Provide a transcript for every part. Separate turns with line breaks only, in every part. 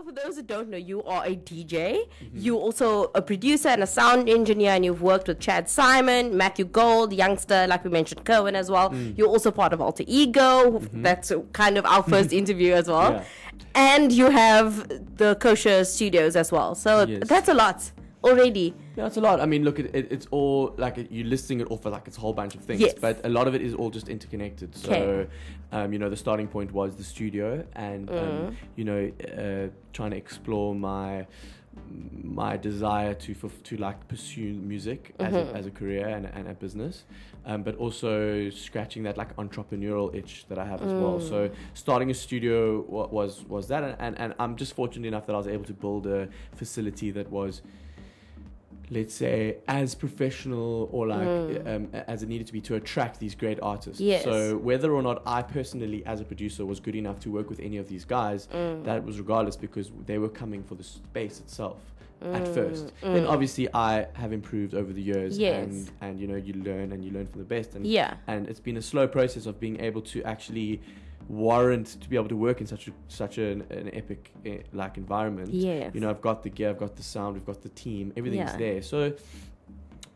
So, for those who don't know, you are a DJ. You also a producer and a sound engineer, and you've worked with Chad Saaiman, Matthew Gold, Youngsta, like we mentioned, Cohen as well. Mm. You're also part of Alter Ego. Mm-hmm. That's kind of our first interview as well.
Yeah.
And you have the Kosher Studios as well. So
Yes.
that's a lot already.
Yeah, it's a lot. I mean, look, it, it, it's all like you're listing it off for like it's a whole bunch of things,
Yes.
but a lot of it is all just interconnected. So, um, you know, the starting point was the studio, and
Mm.
um, you know, uh, trying to explore my my desire to to like pursue music as,
Mm-hmm.
a, as a career and, and a business, um, but also scratching that like entrepreneurial itch that I have as well. So
Mm.
starting a studio wa- was was that, and, and, and I'm just fortunate enough that I was able to build a facility that was let's say as professional or like um, as it needed to be to attract these great artists
Mm. Yes.
so whether or not i personally as a producer was good enough to work with any of these guys
Mm.
that was regardless because they were coming for the space itself at
Mm,
first then obviously i have improved over the years
Yes.
and and you know you learn and you learn from the best and
Yeah.
and it's been a slow process of being able to actually warrant to be able to work in such a such an, an epic eh, like environment
Yeah.
you know i've got the gear i've got the sound we've got the team everything's
Yeah.
there so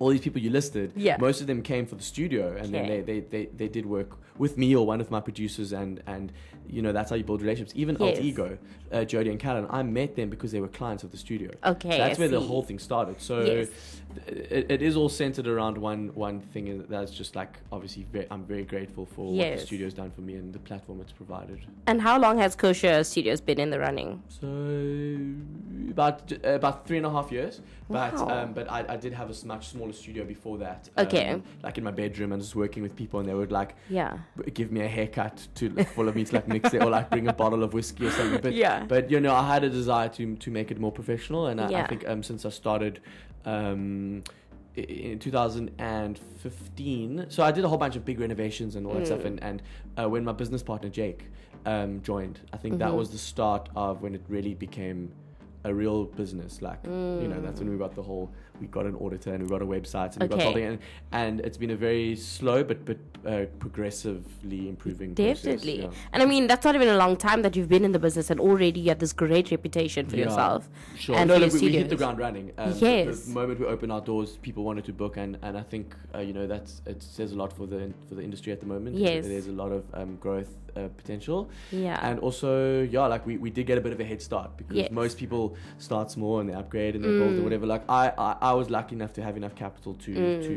all these people you listed
Yeah.
most of them came for the studio and then they, they, they, they did work with me or one of my producers and and you know that's how you build relationships even
Yes.
alt ego uh, jody and callan i met them because they were clients of the studio
Okay,
that's
I
where the whole thing started so
Yes.
it, it is all centered around one one thing and that's just like obviously very, i'm very grateful for what the studio's done for me and the platform it's provided
And how long has Kosher Studios been in the running?
so about uh, about three and a half years, but
Wow.
um, but I, I did have a much smaller studio before that.
Okay.
um, like in my bedroom and just working with people, and they would like
Yeah.
Give me a haircut to like, follow me to like mix it or like bring a bottle of whiskey or something. But
Yeah.
but you know I had a desire to to make it more professional, and I, I think um, since I started. Um, in 2015 so i did a whole bunch of big renovations and all that
Mm.
stuff and, and uh, when my business partner jake um, joined i think that
Mhm.
was the start of when it really became a real business like you know that's when we got the whole we got an auditor and we got a website and we got something and, and it's been a very slow but but uh, progressively improving process,
Definitely.
yeah.
And I mean, that's not even a long time that you've been in the business, and already you have this great reputation for
Yeah,
yourself.
Sure.
And
no,
your
we, we hit the ground running. Um, the-
Yes.
The, moment we opened our doors, people wanted to book, and, and I think uh, you know that's it says a lot for the for the industry at the moment.
Yes.
There's a lot of um, growth uh, potential,
Yeah.
and also yeah, like we, we did get a bit of a head start because
Yes.
most people start small and they upgrade and they build or
Mm.
whatever. Like I, I I was lucky enough to have enough capital to to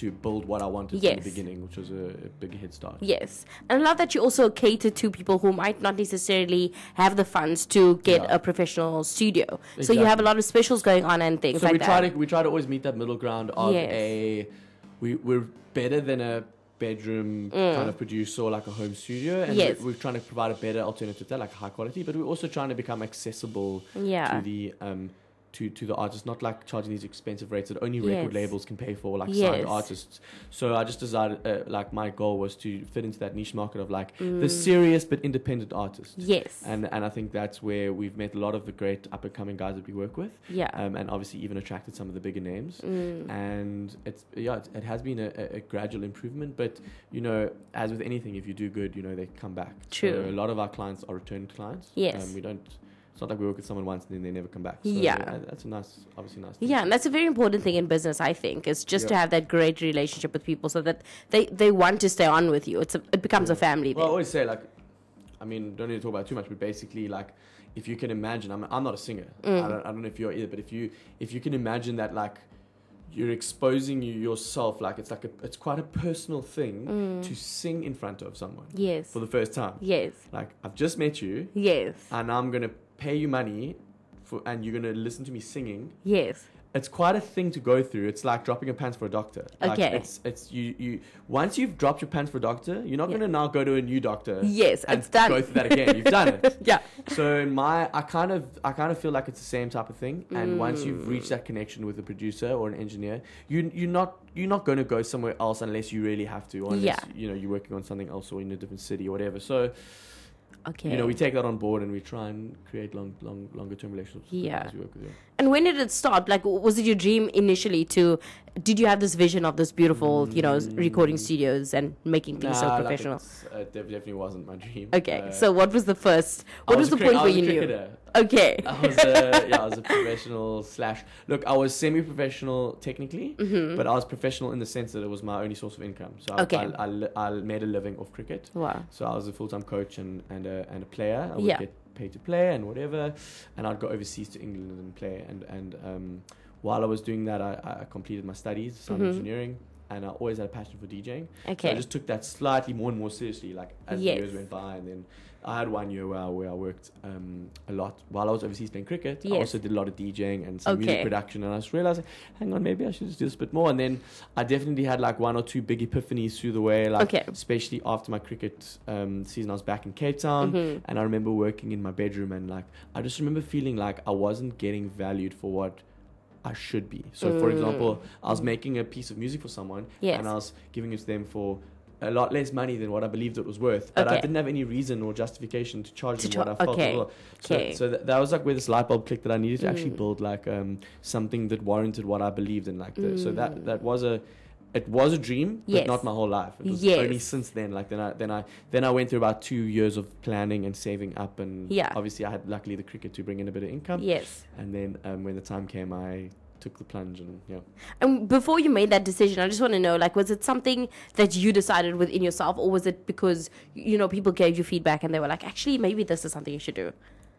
to build what I wanted from
Mm.
The beginning, which was a, a big head start.
Yes. And I love that you also cater to people who might not necessarily have the funds to get
Yeah.
a professional studio. So you have a lot of specials going on and things
so
like
we
that.
try to we try to always meet that middle ground of
Yes.
a we we're better than a bedroom kind of producer or like a home studio and
Mm. Yes.
we're, we're trying to provide a better alternative to that like high quality but we're also trying to become accessible
Yeah.
to the um to, to the artists, not like charging these expensive rates that only record
Yes.
labels can pay for, like
Yes.
signed artists. So I just decided, uh, like my goal was to fit into that niche market of like
Mm.
the serious but independent artists.
Yes.
And and I think that's where we've met a lot of the great up and coming guys that we work with
yeah.
um, and obviously even attracted some of the bigger names.
Mm.
And it's yeah, it, it has been a, a, gradual improvement, but you know, as with anything, if you do good, you know they come back.
True.
So a lot of our clients are return clients.
Yes.
Um, we don't. It's not like we work with someone once and then they never come back. So
Yeah.
uh, that's a nice, obviously nice. thing.
Yeah, and that's a very important thing in business, I think, is just to have that great relationship with people so that they, they want to stay on with you. It's a, it becomes a family
Well, I always say like, I mean, don't need to talk about it too much, but basically like, if you can imagine, I'm I'm not a singer.
Mm.
I don't I don't know if you're either, but if you if you can imagine that like. You're exposing you yourself like it's like a it's quite a personal thing to sing in front of someone
Mm. Yes.
for the first time.
Yes.
Like I've just met you
Yes.
and I'm gonna pay you money for and you're gonna listen to me singing.
Yes.
It's quite a thing to go through. It's like dropping your pants for a doctor. Like
Okay.
It's it's you you once you've dropped your pants for a doctor, you're not
Yeah.
gonna now go to a new doctor.
Yes,
and
it's done.
Go through that again. You've done it.
Yeah.
So in my, I kind of, I kind of feel like it's the same type of thing. And once you've
Mm.
reached that connection with a producer or an engineer, you, you're not, you're not going to go somewhere else unless you really have to, or unless
Yeah.
you know you're working on something else or in a different city or whatever. So
Okay.
you know, we take that on board and we try and create long, long, longer term relationships.
Yeah.
guys we work with. Yeah.
And when did it start? Like, was it your dream initially to? Did you have this vision of this beautiful, you know, recording studios and making things so
Nah, like
professional?
it's, uh, def- definitely wasn't my dream.
okay,
Uh,
so what was the first?
I
What was,
a
the point
I
where
was a
you knew?
cricketer.
Okay.
I was a, yeah, I was a professional slash. Look, I was semi-professional technically, but I was professional in the sense that it was my only source of income. So I,
Okay.
I, I, li- I made a living off cricket.
Wow.
So I was a full-time coach and and a, and a player. I would
Yeah.
get paid to play and whatever, and I'd go overseas to England and play. And and um, while I was doing that, I, I completed my studies, sound
Mhm.
engineering, and I always had a passion for DJing. So I just took that slightly more and more seriously, like as the
Yes.
years went by, and then I had one year where I, where I worked um, a lot while I was overseas playing cricket. I also did a lot of DJing and some
Okay.
music production, and I just realized, hang on, maybe I should just do this a bit more. And then I definitely had like one or two big epiphanies through the way, like
Okay.
especially after my cricket um, season. I was back in Cape Town,
Mhm.
and I remember working in my bedroom, and like I just remember feeling like I wasn't getting valued for what. I should be. So, for
Mm.
example, I was making a piece of music for someone,
Yes.
and I was giving it to them for a lot less money than what I believed it was worth. But I didn't have any reason or justification to charge
To
them what I felt.
okay.
worth. So,
Okay.
so that, that was like where this light bulb clicked that I needed to actually
Mm.
build like um, something that warranted what I believed in. Like the, so
Mm.
that that was a it was a dream, but
Yes.
not my whole life. It was
Yes.
only since then. Like then I then I then I went through about two years of planning and saving up, and
Yeah.
obviously I had luckily the cricket to bring in a bit of income.
Yes.
And then um, when the time came, I took the plunge, and yeah.
And before you made that decision, I just want to know, like, was it something that you decided within yourself, or was it because you know people gave you feedback and they were like, actually, maybe this is something you should do?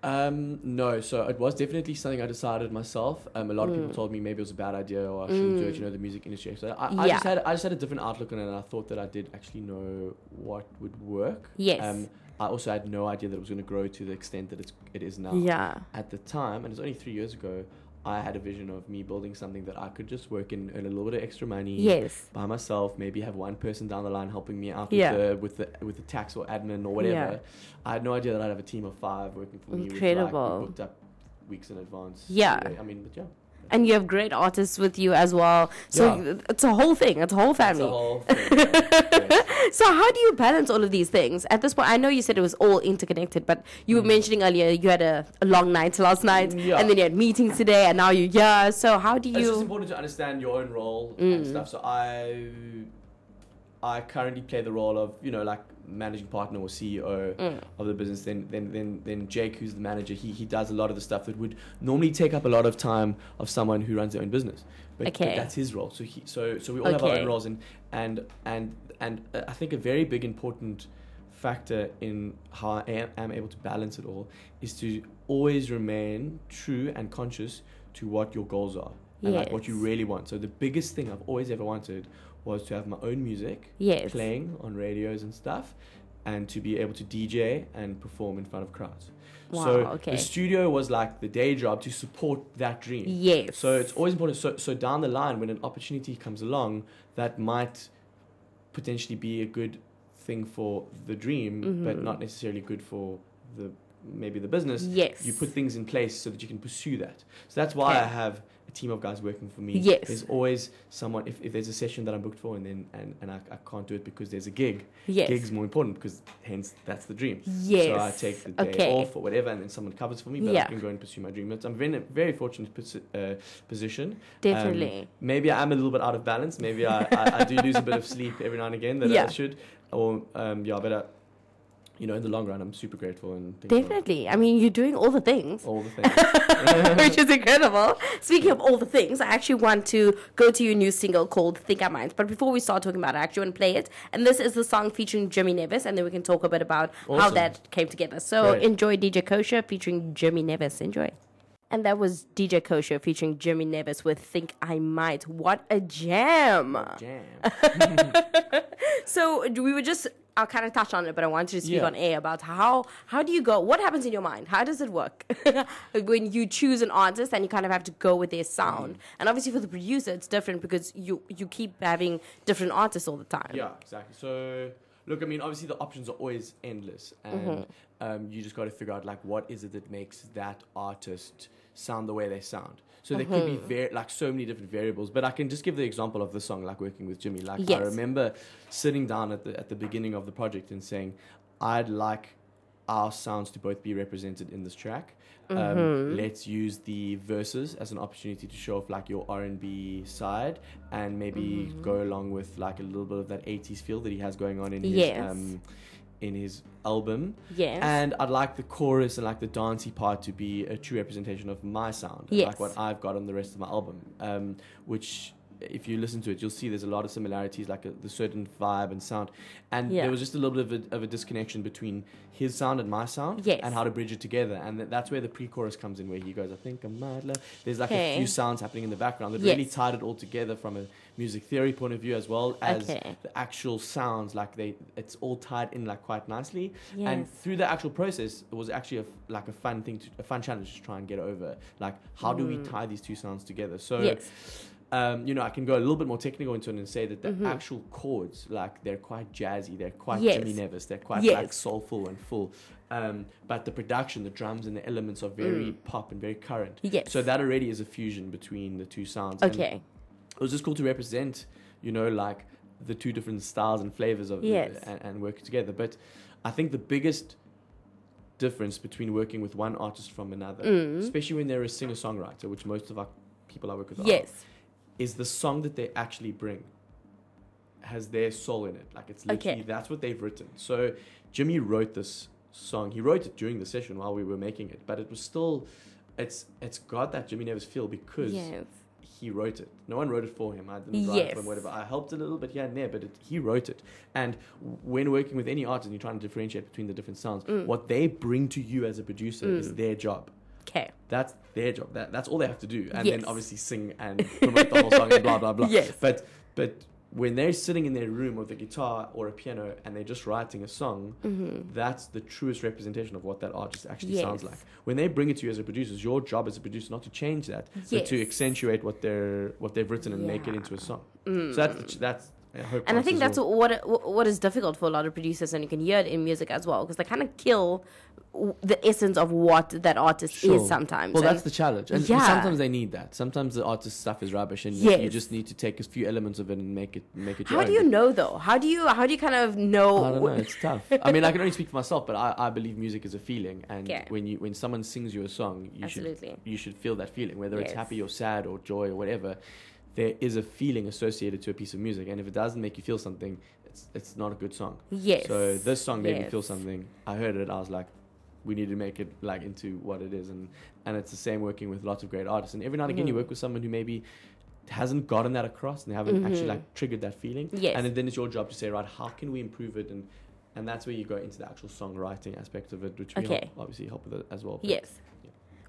Um, no, so it was definitely something I decided myself. Um, a lot of people
Mm.
told me maybe it was a bad idea or I shouldn't do it. You know, the music industry. So I, I
Yeah.
just had I just had a different outlook on it, and I thought that I did actually know what would work.
Yes.
Um, I also had no idea that it was going to grow to the extent that it's it is now.
Yeah.
At the time, and it's only three years ago, I had a vision of me building something that I could just work in, earn a little bit of extra money.
Yes.
By myself, maybe have one person down the line helping me out
Yeah.
with the with the with the tax or admin or whatever.
Yeah.
I had no idea that I'd have a team of five working for me. With,
Incredible.
like, we booked up weeks in advance.
Yeah.
I mean, but yeah.
And you have great artists with you as well. So
Yeah.
it's a whole thing. It's a whole
It's a
family.
whole thing.
So how do you balance all of these things? At this point, I know you said it was all interconnected, but you were mentioning earlier you had a, a long night last night,
Mm. Yeah.
and then you had meetings today, and now you're here. So how do you?
It's just important to understand your own role
Mm.
and stuff. So I, I currently play the role of you know like managing partner or CEO
Mm.
of the business. Then then then then Jake, who's the manager, he he does a lot of the stuff that would normally take up a lot of time of someone who runs their own business. But, but that's his role. So he so so we all have our own roles and and and and uh, I think a very big important factor in how I am, am able to balance it all is to always remain true and conscious to what your goals are and like what you really want. So the biggest thing I've always ever wanted was to have my own music
Yes.
playing on radios and stuff and to be able to DJ and perform in front of crowds.
Wow,
so
okay.
the studio was like the day job to support that dream.
Yes.
So it's always important. So, so down the line, when an opportunity comes along that might potentially be a good thing for the dream, but
Mhm.
not necessarily good for the maybe the business,
Yes.
you put things in place so that you can pursue that. So that's why I have a team of guys working for me.
Yes.
There's always someone if, if there's a session that I'm booked for and then and, and I, I can't do it because there's a gig.
yes.
Gig's more important because hence that's the dream.
Yes.
So I take the day
Okay.
off or whatever and then someone covers for me, but
Yeah.
I can go and pursue my dream. It's, I'm very very fortunate uh, position.
Definitely.
Maybe I'm a little bit out of balance. Maybe I, I, I do lose a bit of sleep every now and again that
Yeah.
I should. Or um, yeah, but uh, you know, in the long run, I'm super grateful and.
Definitely. I mean, you're doing all the things.
all the things.
which is incredible. Speaking of all the things, I actually want to go to your new single called Think I Might. But before we start talking about it, I actually want to play it. And this is the song featuring Jimmy Nevis, and then we can talk a bit about how that came together. So
Great.
enjoy DJ Kosher featuring Jimmy Nevis. Enjoy. And that was DJ Kosher featuring Jimmy Nevis with Think I Might. What a jam!
Jam.
So we were just I'll kind of touch on it, but I wanted to speak
Yeah.
on air about how how do you go? What happens in your mind? How does it work when you choose an artist and you kind of have to go with their sound?
Mm.
And obviously for the producer, it's different because you you keep having different artists all the time.
Yeah, exactly. So, look, I mean, obviously the options are always endless, and
Mm-hmm.
um, you just got to figure out like what is it that makes that artist sound the way they sound. So there could be
Mm-hmm.
very like so many different variables, but I can just give the example of the song, like working with Jimmy. Like
Yes.
I remember sitting down at the at the beginning of the project and saying, I'd like our sounds to both be represented in this track.
Mm-hmm.
Um, let's use the verses as an opportunity to show off like your R and B side, and maybe
Mm-hmm.
go along with like a little bit of that '80s feel that he has going on in his
Yes.
um, in his album.
Yes.
And I'd like the chorus and like the dancey part to be a true representation of my sound,
Yes.
like what I've got on the rest of my album. Um, which, if you listen to it, you'll see there's a lot of similarities, like a, the certain vibe and sound. And
Yeah.
there was just a little bit of a, of a disconnection between his sound and my sound,
Yes.
and how to bridge it together. And th- that's where the pre-chorus comes in, where he goes, "I think I might love." There's like
Okay.
a few sounds happening in the background that
Yes.
really tied it all together from a music theory point of view, as well as
Okay.
the actual sounds. Like they, it's all tied in like quite nicely.
Yes.
And through the actual process, it was actually a, like a fun thing, to, a fun challenge to try and get over. Like, how do we tie these two sounds together? So,
Mm.
Um, you know, I can go a little bit more technical into it and say that the actual chords, like, they're quite jazzy, they're quite
Mm-hmm. Yes.
Jimmy Nevis, they're quite
Yes.
like soulful and full. Um, but the production, the drums, and the elements are very pop and very current.
Mm. Yes.
So that already is a fusion between the two sounds. And
Okay.
it was just cool to represent, you know, like the two different styles and flavors of
Yes.
and, and work together. But I think the biggest difference between working with one artist from another,
Mm.
especially when they're a singer songwriter, which most of our people I work with are,
Yes.
Is the song that they actually bring has their soul in it. Like it's literally
Okay.
that's what they've written. So Jimmy wrote this song. He wrote it during the session while we were making it, but it was still it's it's got that Jimmy Nevis feel because
Yes.
he wrote it. No one wrote it for him. I didn't write it for him, whatever. I helped a little bit here and there, but it, he wrote it. And when working with any artist and you're trying to differentiate between the different sounds,
Mm.
what they bring to you as a producer is their job.
Okay.
That's their job. That, that's all they have to do. And
Yes.
then obviously sing and promote the whole song and blah, blah, blah.
Yes.
But, but when they're sitting in their room with a guitar or a piano and they're just writing a song, that's the truest representation of what that artist actually sounds
Mm-hmm.
Like. When they bring it to you as a producer, it's your job as a producer not to change that, but to accentuate what they're what they've written and make it into a song. So that's that's. I hope
And I think that's
all-
what what is difficult for a lot of producers, and you can hear it in music as well, because they kind of kill the essence of what that artist
Sure.
is sometimes.
Well,
And-
that's the challenge. And
Yeah.
sometimes they need that. Sometimes the artist stuff is rubbish, and you- you just need to take a few elements of it and make it make it. Your
how do you know though? How do you how do you kind of know?
I don't know. It's tough. I mean, I can only speak for myself, but I, I believe music is a feeling, and
Okay.
when you when someone sings you a song, you
Absolutely.
should you should feel that feeling, whether it's happy or sad or joy or whatever. There is a feeling associated to a piece of music, and if it doesn't make you feel something, it's it's not a good song.
Yes.
So this song made me feel something. I heard it. I was like, we need to make it like into what it is, and and it's the same working with lots of great artists. And every now and again, you
Mhm.
work with someone who maybe hasn't gotten that across and they haven't actually
Mhm.
like triggered that feeling.
Yes.
And then it's your job to say, right, how can we improve it? And and that's where you go into the actual songwriting aspect of it, which we
Okay.
help, obviously help with it as well.
Yes.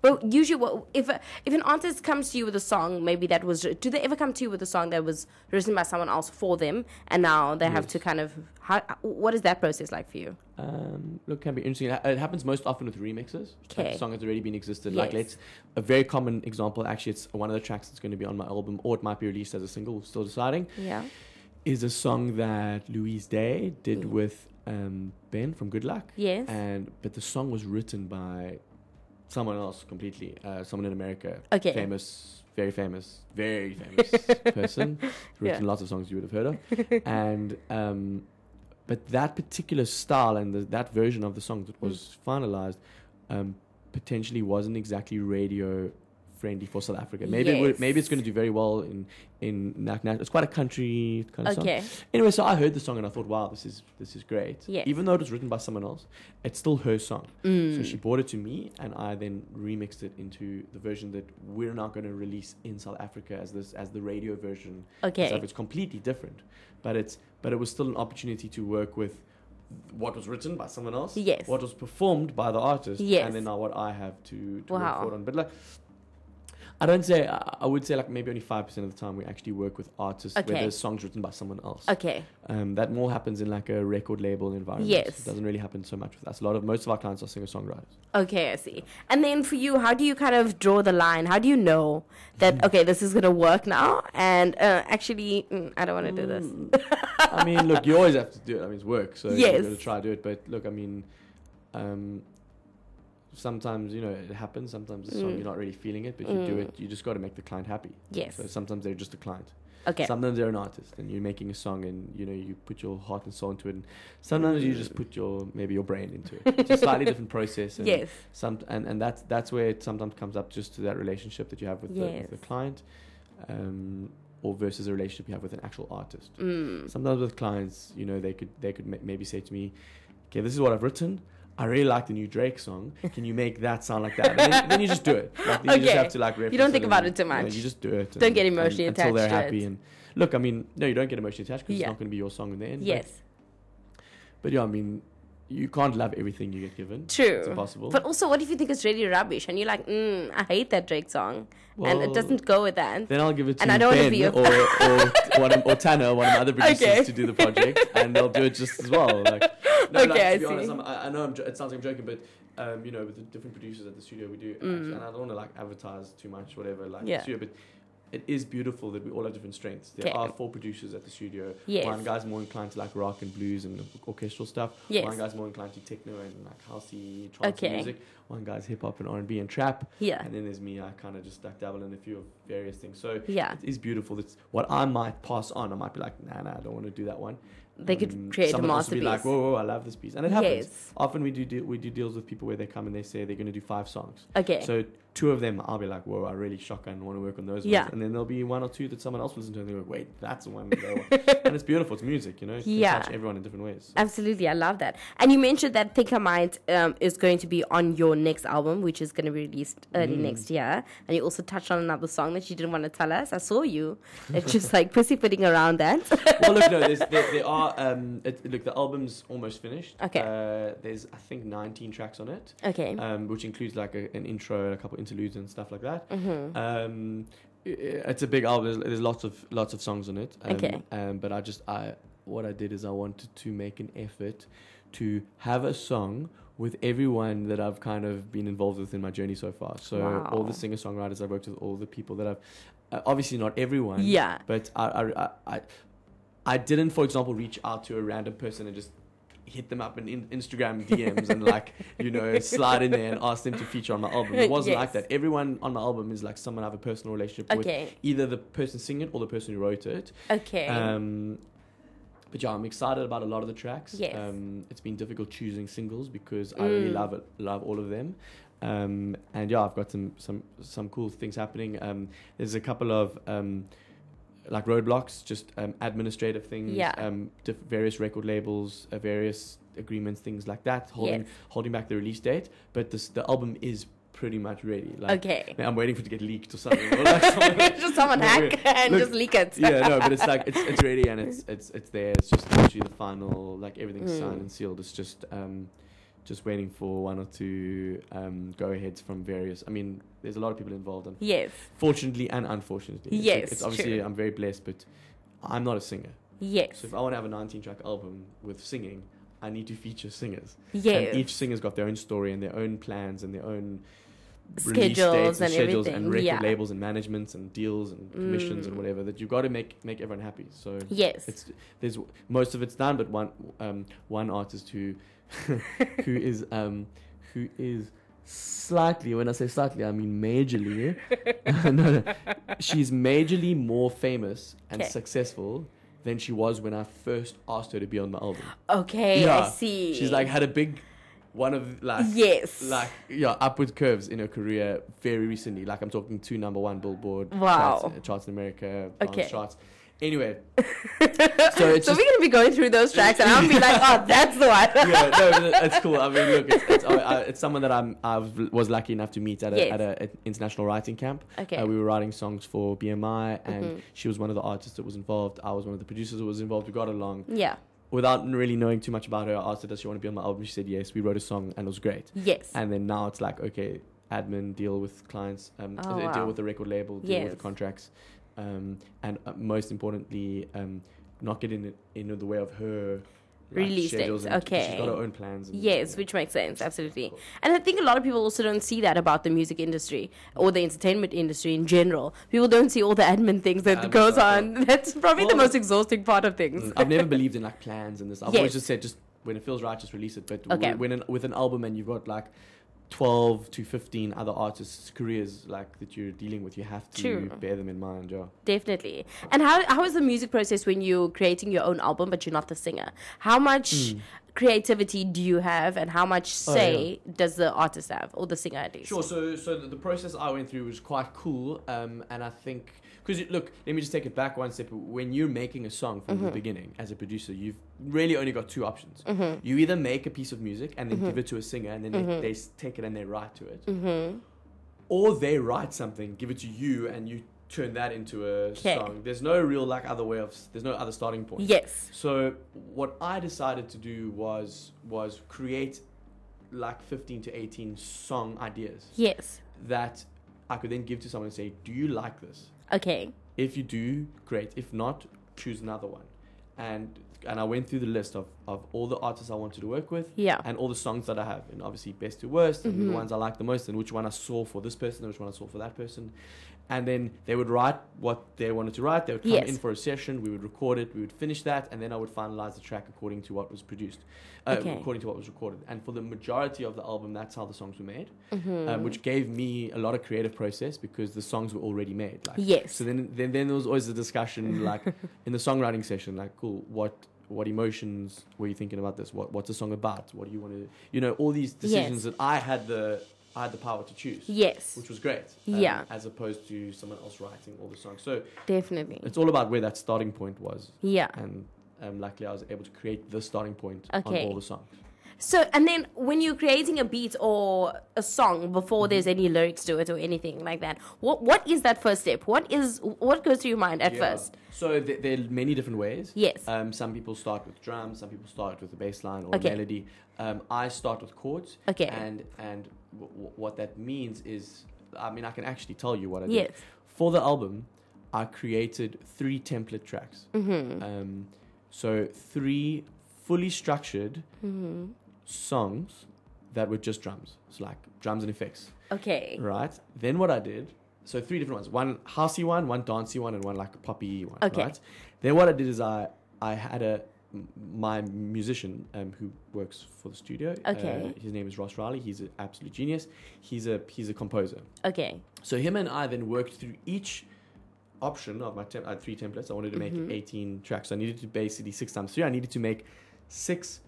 Well, usually, what, if if an artist comes to you with a song, maybe that was do they ever come to you with a song that was written by someone else for them, and now they have to kind of how, what is that process like for you?
Um, look, can be interesting. It happens most often with remixes. Like
Okay.
the song has already been existed. Like,
Yes.
let's a very common example. Actually, it's one of the tracks that's going to be on my album, or it might be released as a single. We're still deciding.
Yeah.
Is a song that Louise Day did
Mm.
with um, Ben from Good Luck.
Yes.
And but the song was written by someone else completely. Uh, someone in America.
Okay.
Famous, very famous, very famous person. Written
Yeah.
lots of songs you would have heard of. and um, but that particular style and the, that version of the song that was finalized um, potentially wasn't exactly radio friendly for South Africa. Maybe it maybe it's going to do very well in in Nak Nak. It's quite a country kind of song.
Okay.
Anyway, so I heard the song and I thought, wow, this is this is great.
Yes.
Even though it was written by someone else, it's still her song.
Mm.
So she brought it to me, and I then remixed it into the version that we're now going to release in South Africa as this as the radio version.
Okay.
So it's completely different, but it's but it was still an opportunity to work with what was written by someone else,
Yes.
what was performed by the artist,
Yes.
and then now what I have to, to
Wow.
work on. But like. I don't say. I I would say like maybe only five percent of the time we actually work with artists where
Okay.
there's songs written by someone else.
Okay.
Um, that more happens in like a record label environment.
Yes.
It doesn't really happen so much with us. A lot of most of our clients are singer songwriters.
Okay, I see. And then for you, how do you kind of draw the line? How do you know that okay, this is gonna work now? And uh, actually, mm, I don't want to do this.
I mean, look, you always have to do it. I mean, it's work, so
Yes.
you got to try to do it. But look, I mean, um, sometimes you know it happens. Sometimes song
Mm.
you're not really feeling it, but you do
Mm.
it. You just got to make the client happy.
Yes.
So sometimes they're just a client.
Okay.
Sometimes they're an artist, and you're making a song, and you know you put your heart and soul into it. And sometimes you just put your maybe your brain into it. It's a slightly different process. And
Yes.
Some and, and that's that's where it sometimes comes up just to that relationship that you have with, the, with the client, um, or versus a relationship you have with an actual artist.
Mm.
Sometimes with clients, you know, they could they could ma- maybe say to me, okay, this is what I've written. I really like the new Drake song. Can you make that sound like that? And then, then you just do it. Like, then You just
Okay.
have to like.
You don't think
it
about
and,
it too
you know,
much.
you just do it.
Don't get emotionally
until they're
attached to
happy.
it.
And look, I mean, no, you don't get emotionally attached because
Yeah.
it's not going to be your song in the end.
Yes,
But, yeah, I mean, you can't love everything you get given.
true.
It's impossible.
But also, what if you think it's really rubbish and you're like, mm, I hate that Drake song, and it doesn't go with that?
Then I'll give it to
And I don't
Ben
be a-
or, or, one of, or Tanner, one of my other producers,
Okay.
to do the project, and they'll do it just as well. Like, no,
Okay,
like, to
I
be honest. I'm, I, know I'm, jo- it sounds like I'm joking, but um, you know, with the different producers at the studio, we do, and I don't want to like advertise too much, whatever, like
Mm. Yeah.
the studio, but. It is beautiful that we all have different strengths. There
Okay.
are four producers at the studio.
Yes.
One guy's more inclined to like rock and blues and orchestral stuff.
Yes.
One guy's more inclined to techno and like housey, trance
Okay.
music. One guy's hip hop and R and B and trap.
Yeah.
And then there's me. I kind of just like dabble in a few of various things. So
Yeah.
it is beautiful. It's what I might pass on. I might be like, nah, nah, I don't want to do that one.
They could create a
will be like, whoa, whoa, I love this piece, and it happens.
Yes.
Often we do, de- we do deals with people where they come and they say they're going to do five songs.
Okay.
So two of them, I'll be like, whoa, I really shotgun and want to work on those
Yeah.
ones, and then there'll be one or two that someone else will listen to, and they go, wait, that's the one. And it's beautiful. It's music, you know. It
Yeah.
touch everyone in different ways.
Absolutely, I love that. And you mentioned that Think I Might um, is going to be on your next album, which is going to be released early
Mm.
next year. And you also touched on another song that you didn't want to tell us. I saw you. It's just like pussyfooting around that.
well, look, no, there's, there, there are. Um, it, look, the album's almost finished.
Okay.
Uh, there's, I think, 19 tracks on it.
okay.
um, which includes like a, an intro, and a couple interludes and stuff like that.
Mm-hmm.
Um, it's a big album. There's, lots of lots of songs on it. Um,
Okay.
Um, but I just I what I did is I wanted to make an effort to have a song with everyone that I've kind of been involved with in my journey so far. So all the singer songwriters I've worked with, all the people that I've uh, obviously not everyone.
Yeah.
But I I, I I I didn't, for example, reach out to a random person and just hit them up in, in Instagram DMs and like you know slide in there and ask them to feature on my album. It wasn't like that. Everyone on my album is like someone I have a personal relationship with, either the person singing it or the person who wrote it.
Okay.
Um, but yeah, I'm excited about a lot of the tracks.
Yes.
Um, it's been difficult choosing singles because I really
Mm.
love it, love all of them. Um, and yeah, I've got some some some cool things happening. Um, there's a couple of um, like roadblocks, just um, administrative things,
Yeah.
um, diff- various record labels, uh, various agreements, things like that, holding
Yes.
holding back the release date. But this, the album is pretty much ready. Like,
okay.
I'm waiting for it to get leaked or something. Or like someone-
just someone
No,
hack and
Look,
just leak it.
yeah, no, but it's like it's it's ready and it's it's it's there. It's just literally the final, like everything's
Mm.
signed and sealed. It's just um, just waiting for one or two um go aheads from various. I mean, there's a lot of people involved, and
yes.
fortunately and unfortunately.
Yes,
it's obviously
true.
I'm very blessed, but I'm not a singer.
Yes.
So if I want to have a 19 track album with singing, I need to feature singers.
Yes.
And each singer's got their own story and their own plans and their own
Schedules
dates
and
schedules
everything,
and record
yeah.
labels and managements and deals and commissions and
Mm.
whatever that you've got to make make everyone happy. So
yes.
it's there's most of it's done, but one um, one artist who who is um, who is slightly when I say slightly I mean majorly no, no she's majorly more famous and
Okay.
successful than she was when I first asked her to be on my album.
okay. I see.
She's like had a big one of like
yes.
like yeah upward curves in her career very recently like i'm talking two number one billboard
Wow.
charts, charts in america
Okay.
charts anyway
so
so it's
we're gonna be going through those tracks, and I'm gonna be like, oh, that's the one.
yeah no it's cool i mean look it's, it's, I, it's someone that i'm i was lucky enough to meet at a
Yes.
at an international writing camp
Okay.
uh, we were writing songs for bmi and
Mhm.
she was one of the artists that was involved i was one of the producers that was involved we got along
yeah.
without really knowing too much about her i asked her does she want to be on my album she said yes we wrote a song and it was great
Yes.
and then now it's like okay admin deal with clients um,
Oh,
uh,
wow.
deal with the record label deal with the contracts um, and uh, most importantly um, not get in in the way of her like,
Release
schedules
dates,
and she's
okay.
got her own plans and,
Yes,
yeah.
which makes sense, absolutely.
Cool.
And I think a lot of people also don't see that about the music industry or the entertainment industry in general. People don't see all the admin things that goes on. That's probably the most exhausting part of things.
Mm, I've never believed in like plans and this I've
Yes.
always just said just when it feels right just release it but
Okay.
when, when an, with an album and you've got like 12 to 15 other artists careers like that you're dealing with you have to
True.
bear them in mind yeah
Definitely. And how how is the music process when you're creating your own album but you're not the singer? How much
Mm.
creativity do you have, and how much
Oh,
say does the artist have or the singer at least?
Sure. So, so the, the process I went through was quite cool, um, and I think because look, let me just take it back one step. When you're making a song from
Mm-hmm.
the beginning as a producer, you've really only got two options. You either make a piece of music and then
Mm-hmm.
give it to a singer, and then they, they take it and they write to it,
Mm-hmm.
or they write something, give it to you, and you turn that into a
'Kay.
song. There's no real like other way of. There's no other starting point.
Yes.
So what I decided to do was was create like 15 to 18 song ideas
Yes.
that I could then give to someone and say, "Do you like this?
Okay.
If you do, great. If not, choose another one." And and I went through the list of, of all the artists I wanted to work with
Yeah.
and all the songs that I have, and obviously best to worst, and the
Mhm.
ones I like the most, and which one I saw for this person, and which one I saw for that person. And then they would write what they wanted to write. They would come
Yes.
in for a session. We would record it. We would finish that, and then I would finalize the track according to what was produced, uh,
Okay.
according to what was recorded. And for the majority of the album, that's how the songs were made,
Mm-hmm.
um, which gave me a lot of creative process because the songs were already made. Like,
Yes.
so then, then, then there was always a discussion, like in the songwriting session, like, cool, what, what emotions were you thinking about this? What, what's the song about? What do you want to, you know, all these decisions that I had the, I had the power to choose,
Yes.
which was great.
Yeah.
As opposed to someone else writing all the songs. So
Definitely.
it's all about where that starting point was,
Yeah.
and um, luckily I was able to create the starting point
Okay.
on all the songs.
So, and then when you're creating a beat or a song before there's any lyrics to it or anything like that, what what is that first step? What is what goes through your mind at
Yeah.
first?
So th- there are many different ways.
Yes.
Um, some people start with drums. Some people start with a bass line or
Okay.
a melody. Um, I start with chords.
Okay.
And and w- w- what that means is, I mean, I can actually tell you what I did.
Yes.
For the album, I created three template tracks.
Mm-hmm.
Um, so three fully structured
Mm-hmm.
songs that were just drums. So like drums and effects
Okay.
right? Then what I did, so three different ones: one housey one, one dancey one, and one like a poppy one.
Okay.
Right? Then what I did is I I had a my musician um, who works for the studio.
Okay.
Uh, his name is Ross Riley. He's an absolute genius. He's a he's a composer.
Okay.
So him and I then worked through each option of my tem- I had three templates. I wanted to make
Mhm.
18 tracks. So I needed to basically six times three. I needed to make six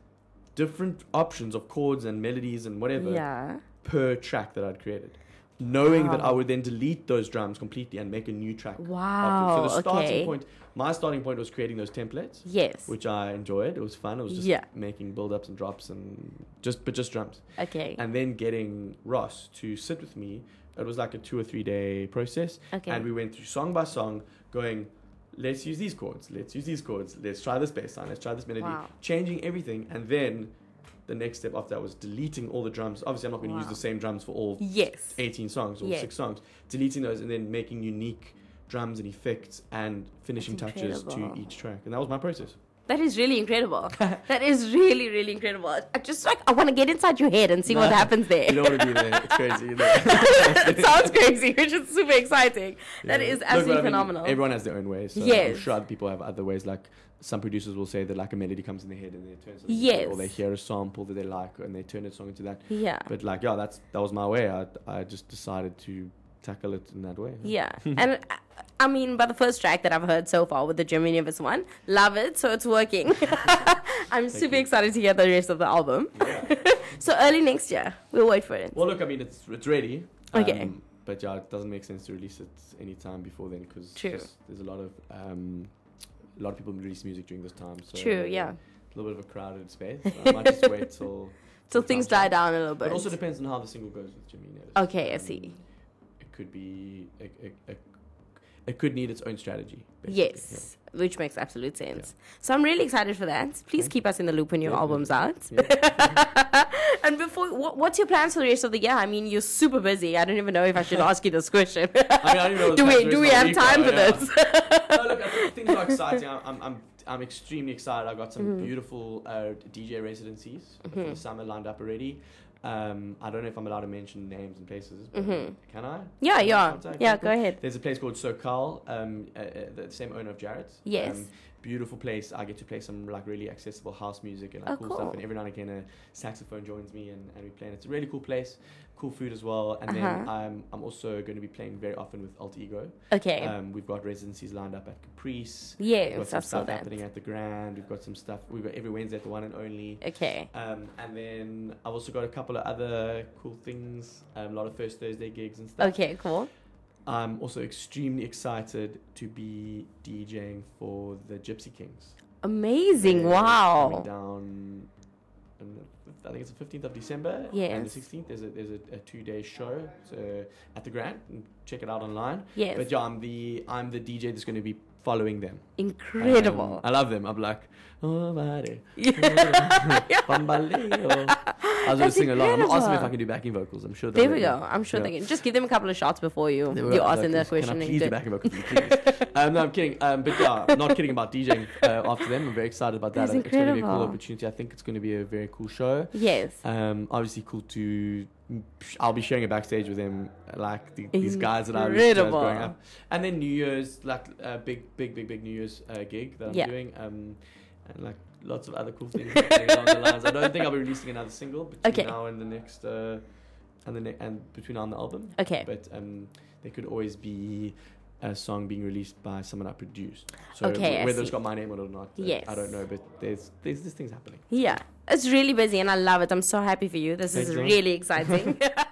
different options of chords and melodies and whatever
Yeah.
per track that I'd created. Knowing that I would then delete those drums completely and make a new track.
Wow.
So the starting
okay.
point, my starting point was creating those templates,
Yes.
which I enjoyed. It was fun. It was just
Yeah.
making build ups and drops and just but just drums.
Okay.
And then getting Ross to sit with me. It was like a two or three day process.
Okay.
And we went through song by song, going, let's use these chords, let's use these chords, let's try this bass line, let's try this melody,
Wow.
changing everything. And then the next step after that was deleting all the drums. Obviously, I'm not going to use the same drums for all
yes.
18 songs or
Yes.
six songs, deleting those and then making unique drums and effects and finishing touches to each track. And that was my process.
That is really incredible. that is really, really incredible. I just like I want to get inside your head and see what happens there.
You don't want to be there. It's crazy.
It sounds crazy, which is super exciting. That
Yeah.
is
Look,
absolutely
I mean,
phenomenal.
everyone has their own ways. So
Yes.
I'm sure other people have other ways. Like some producers will say that like a melody comes in their head and they turn something
Yes.
or they hear a sample that they like and they turn a song into that.
yeah.
But like yeah, that's that was my way. I I just decided to tackle it in that way.
Yeah, and I mean, by the first track that I've heard so far with the Jimmy Nevis one, love it. So it's working. I'm super
you.
excited to hear the rest of the album. so early next year, we'll wait for it.
Well, look, I mean, it's it's ready.
Okay.
Um, but yeah, it doesn't make sense to release it any time before then because there's a lot of um, a lot of people release music during this time. So
True, yeah.
A little bit of a crowded space. I might just wait till
Till things die down a little bit.
But also depends on how the single goes with Jimmy Nevis.
Okay, I
Um,
see.
It could be it, it, it, it could need its own strategy. basically.
Yes, which makes absolute sense. So I'm really excited for that. Please keep us in the loop when your
Definitely.
album's out.
Yeah.
and before, what, what's your plans for the rest of the year? I mean, you're super busy. I don't even know if I should ask you this question.
I mean, I don't know
do we do we have time for this?
no, look, things are exciting. I'm, I'm, I'm, I'm extremely excited. I've got some
Mm-hmm.
beautiful uh, DJ residencies for the summer lined up already. Um, I don't know if I'm allowed to mention names and places. But
Mhm.
Can I?
yeah, yeah, yeah. Go ahead.
There's a place called SoCal, um, uh, uh, the same owner of Jarrett's.
Yes.
Um, beautiful place. I get to play some like really accessible house music and like
Oh,
cool, stuff. And every now and again, a saxophone joins me and, and we play. And it's a really cool place, cool food as well. And then
Uh-huh.
I'm I'm also going to be playing very often with Alter Ego.
Okay.
Um, we've got residencies lined up at Caprice. Yeah, we've got some stuff
that.
happening at the Grand. We've got some stuff. We've got every Wednesday at the One and Only.
Okay.
Um, and then I've also got a couple of other cool things. Um, a lot of first Thursday gigs and stuff.
Okay, cool.
I'm also extremely excited to be DJing for the Gypsy Kings.
Amazing.
They're
Wow.
Down. I think it's the 15th of December. And the 16th. There's a there's a, a two day show so at the Grand. Check it out online.
Yes.
But yeah, I'm the I'm the DJ that's going to be following them.
Incredible.
Um, I love them. I'm like, oh, buddy.
Yeah.
Bamboleo. I was going to sing along. I'm asking if. I can do backing vocals. I'm sure.
There we go. I'm sure
Yeah.
they can. Just give them a couple of shots before you you ask them the question.
Can I please do backing vocals? Please. um, no, I'm kidding. Um, but yeah, not kidding about DJing uh, after them. I'm very excited about that.
That's
I think It's going to be a cool
incredible.
opportunity. I think it's going to be a very cool show.
Yes.
Um, obviously cool to. I'll be sharing a backstage with them, like the, these guys that I was
Incredible.
growing up, and then New Year's, like a big, big, big, big New Year's uh, gig that I'm
Yeah.
doing, um, and like lots of other cool things along the lines. I don't think I'll be releasing another single between
Okay.
now and the next, uh, and the ne- and between now and the album.
Okay.
But um, there could always be a song being released by someone I produced. So
Okay,
whether it's got my name on it or not,
Yes.
I don't know. But there's there's these things happening.
Yeah. It's really busy and I love it. I'm so happy for you. This
Thanks,
is
Dawn.
really exciting.